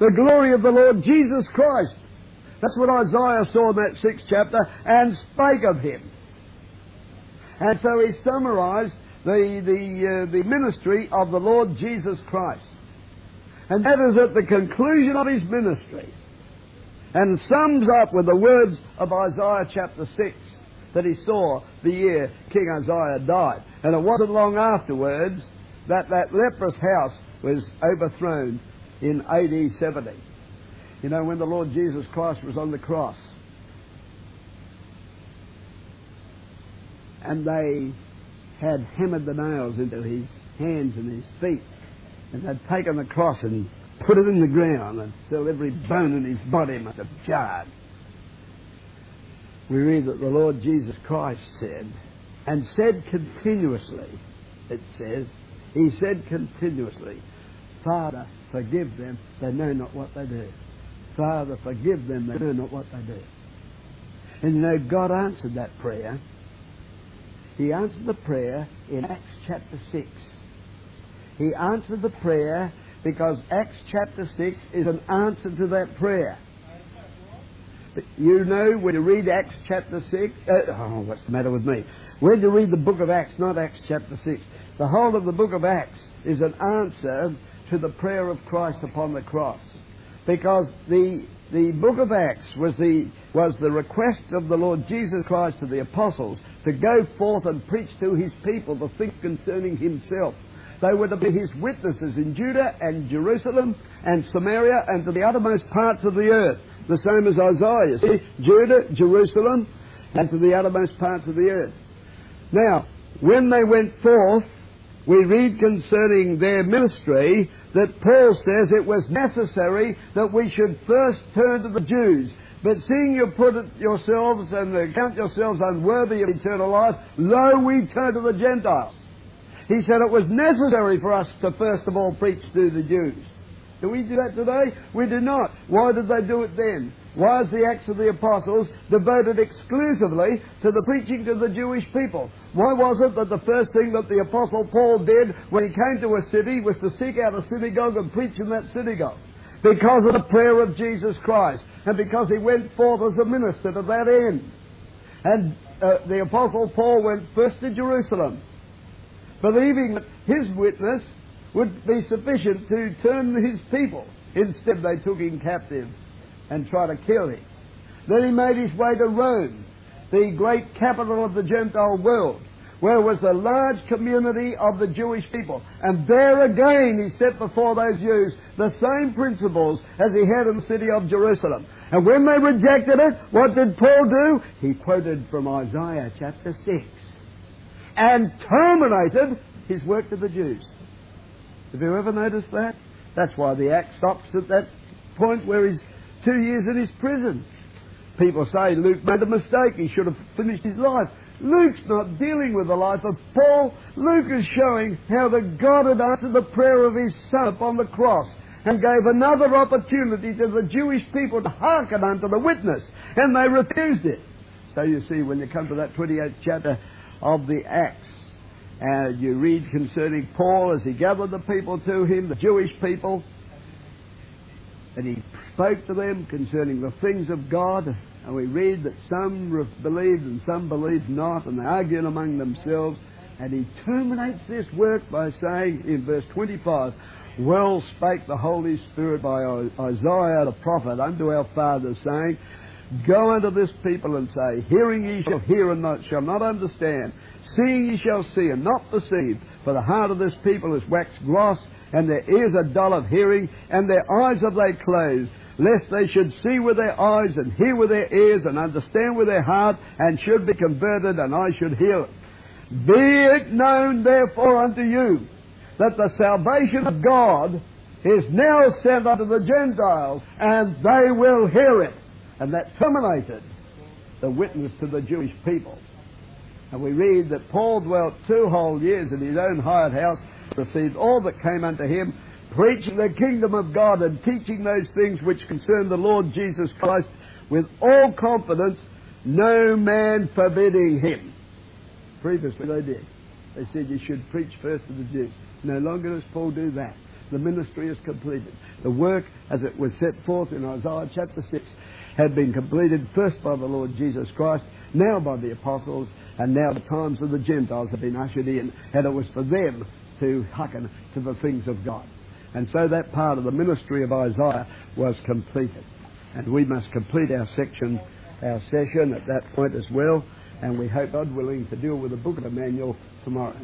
[SPEAKER 2] The glory of the Lord Jesus Christ. That's what Isaiah saw in that sixth chapter and spake of him. And so he summarized the, the, uh, the ministry of the Lord Jesus Christ. And that is at the conclusion of his ministry. And sums up with the words of Isaiah chapter 6 that he saw the year King Uzziah died. And it wasn't long afterwards that that leprous house was overthrown in AD 70. You know, when the Lord Jesus Christ was on the cross. And they had hammered the nails into his hands and his feet. And they'd taken the cross and put it in the ground until every bone in his body must have jarred we read that the Lord Jesus Christ said, and said continuously, it says, He said continuously, Father, forgive them, they know not what they do. Father, forgive them, they know not what they do. And you know, God answered that prayer. He answered the prayer in Acts chapter 6. He answered the prayer because Acts chapter 6 is an answer to that prayer. But You know, when you read Acts chapter 6, uh, oh, what's the matter with me? When you read the book of Acts, not Acts chapter 6, the whole of the book of Acts is an answer to the prayer of Christ upon the cross. Because the, the book of Acts was the, was the request of the Lord Jesus Christ to the apostles to go forth and preach to his people the things concerning himself. They were to be his witnesses in Judah and Jerusalem and Samaria and to the uttermost parts of the earth the same as Isaiah. See, Judah, Jerusalem, and to the uttermost parts of the earth. Now, when they went forth, we read concerning their ministry that Paul says it was necessary that we should first turn to the Jews. But seeing you put yourselves and count yourselves unworthy of eternal life, lo, we turn to the Gentiles. He said it was necessary for us to first of all preach to the Jews. Do we do that today? We do not. Why did they do it then? Why is the Acts of the Apostles devoted exclusively to the preaching to the Jewish people? Why was it that the first thing that the Apostle Paul did when he came to a city was to seek out a synagogue and preach in that synagogue? Because of the prayer of Jesus Christ and because he went forth as a minister to that end. And uh, the Apostle Paul went first to Jerusalem, believing that his witness would be sufficient to turn his people. Instead, they took him captive and tried to kill him. Then he made his way to Rome, the great capital of the Gentile world, where was a large community of the Jewish people. And there again he set before those Jews the same principles as he had in the city of Jerusalem. And when they rejected it, what did Paul do? He quoted from Isaiah chapter 6 and terminated his work to the Jews. Have you ever noticed that? That's why the act stops at that point where he's two years in his prison. People say Luke made a mistake. He should have finished his life. Luke's not dealing with the life of Paul. Luke is showing how that God had answered the prayer of his son upon the cross and gave another opportunity to the Jewish people to hearken unto the witness, and they refused it. So you see, when you come to that 28th chapter of the Acts, uh, you read concerning Paul as he gathered the people to him, the Jewish people, and he spoke to them concerning the things of God. And we read that some believed and some believed not, and they argued among themselves. And he terminates this work by saying in verse 25, Well spake the Holy Spirit by Isaiah the prophet unto our fathers, saying, Go unto this people and say, Hearing ye shall hear and not, shall not understand. Seeing ye shall see and not perceive. For the heart of this people is waxed gross, and their ears are dull of hearing, and their eyes have they closed, lest they should see with their eyes, and hear with their ears, and understand with their heart, and should be converted, and I should heal it. Be it known therefore unto you, that the salvation of God is now sent unto the Gentiles, and they will hear it. And that terminated the witness to the Jewish people. And we read that Paul dwelt two whole years in his own hired house, received all that came unto him, preaching the kingdom of God and teaching those things which concern the Lord Jesus Christ with all confidence, no man forbidding him. Previously they did. They said you should preach first to the Jews. No longer does Paul do that. The ministry is completed. The work, as it was set forth in Isaiah chapter 6, had been completed first by the Lord Jesus Christ, now by the apostles, and now the times of the Gentiles have been ushered in, and it was for them to hearken to the things of God. And so that part of the ministry of Isaiah was completed. And we must complete our section, our session at that point as well, and we hope God willing to deal with the book of Emmanuel tomorrow.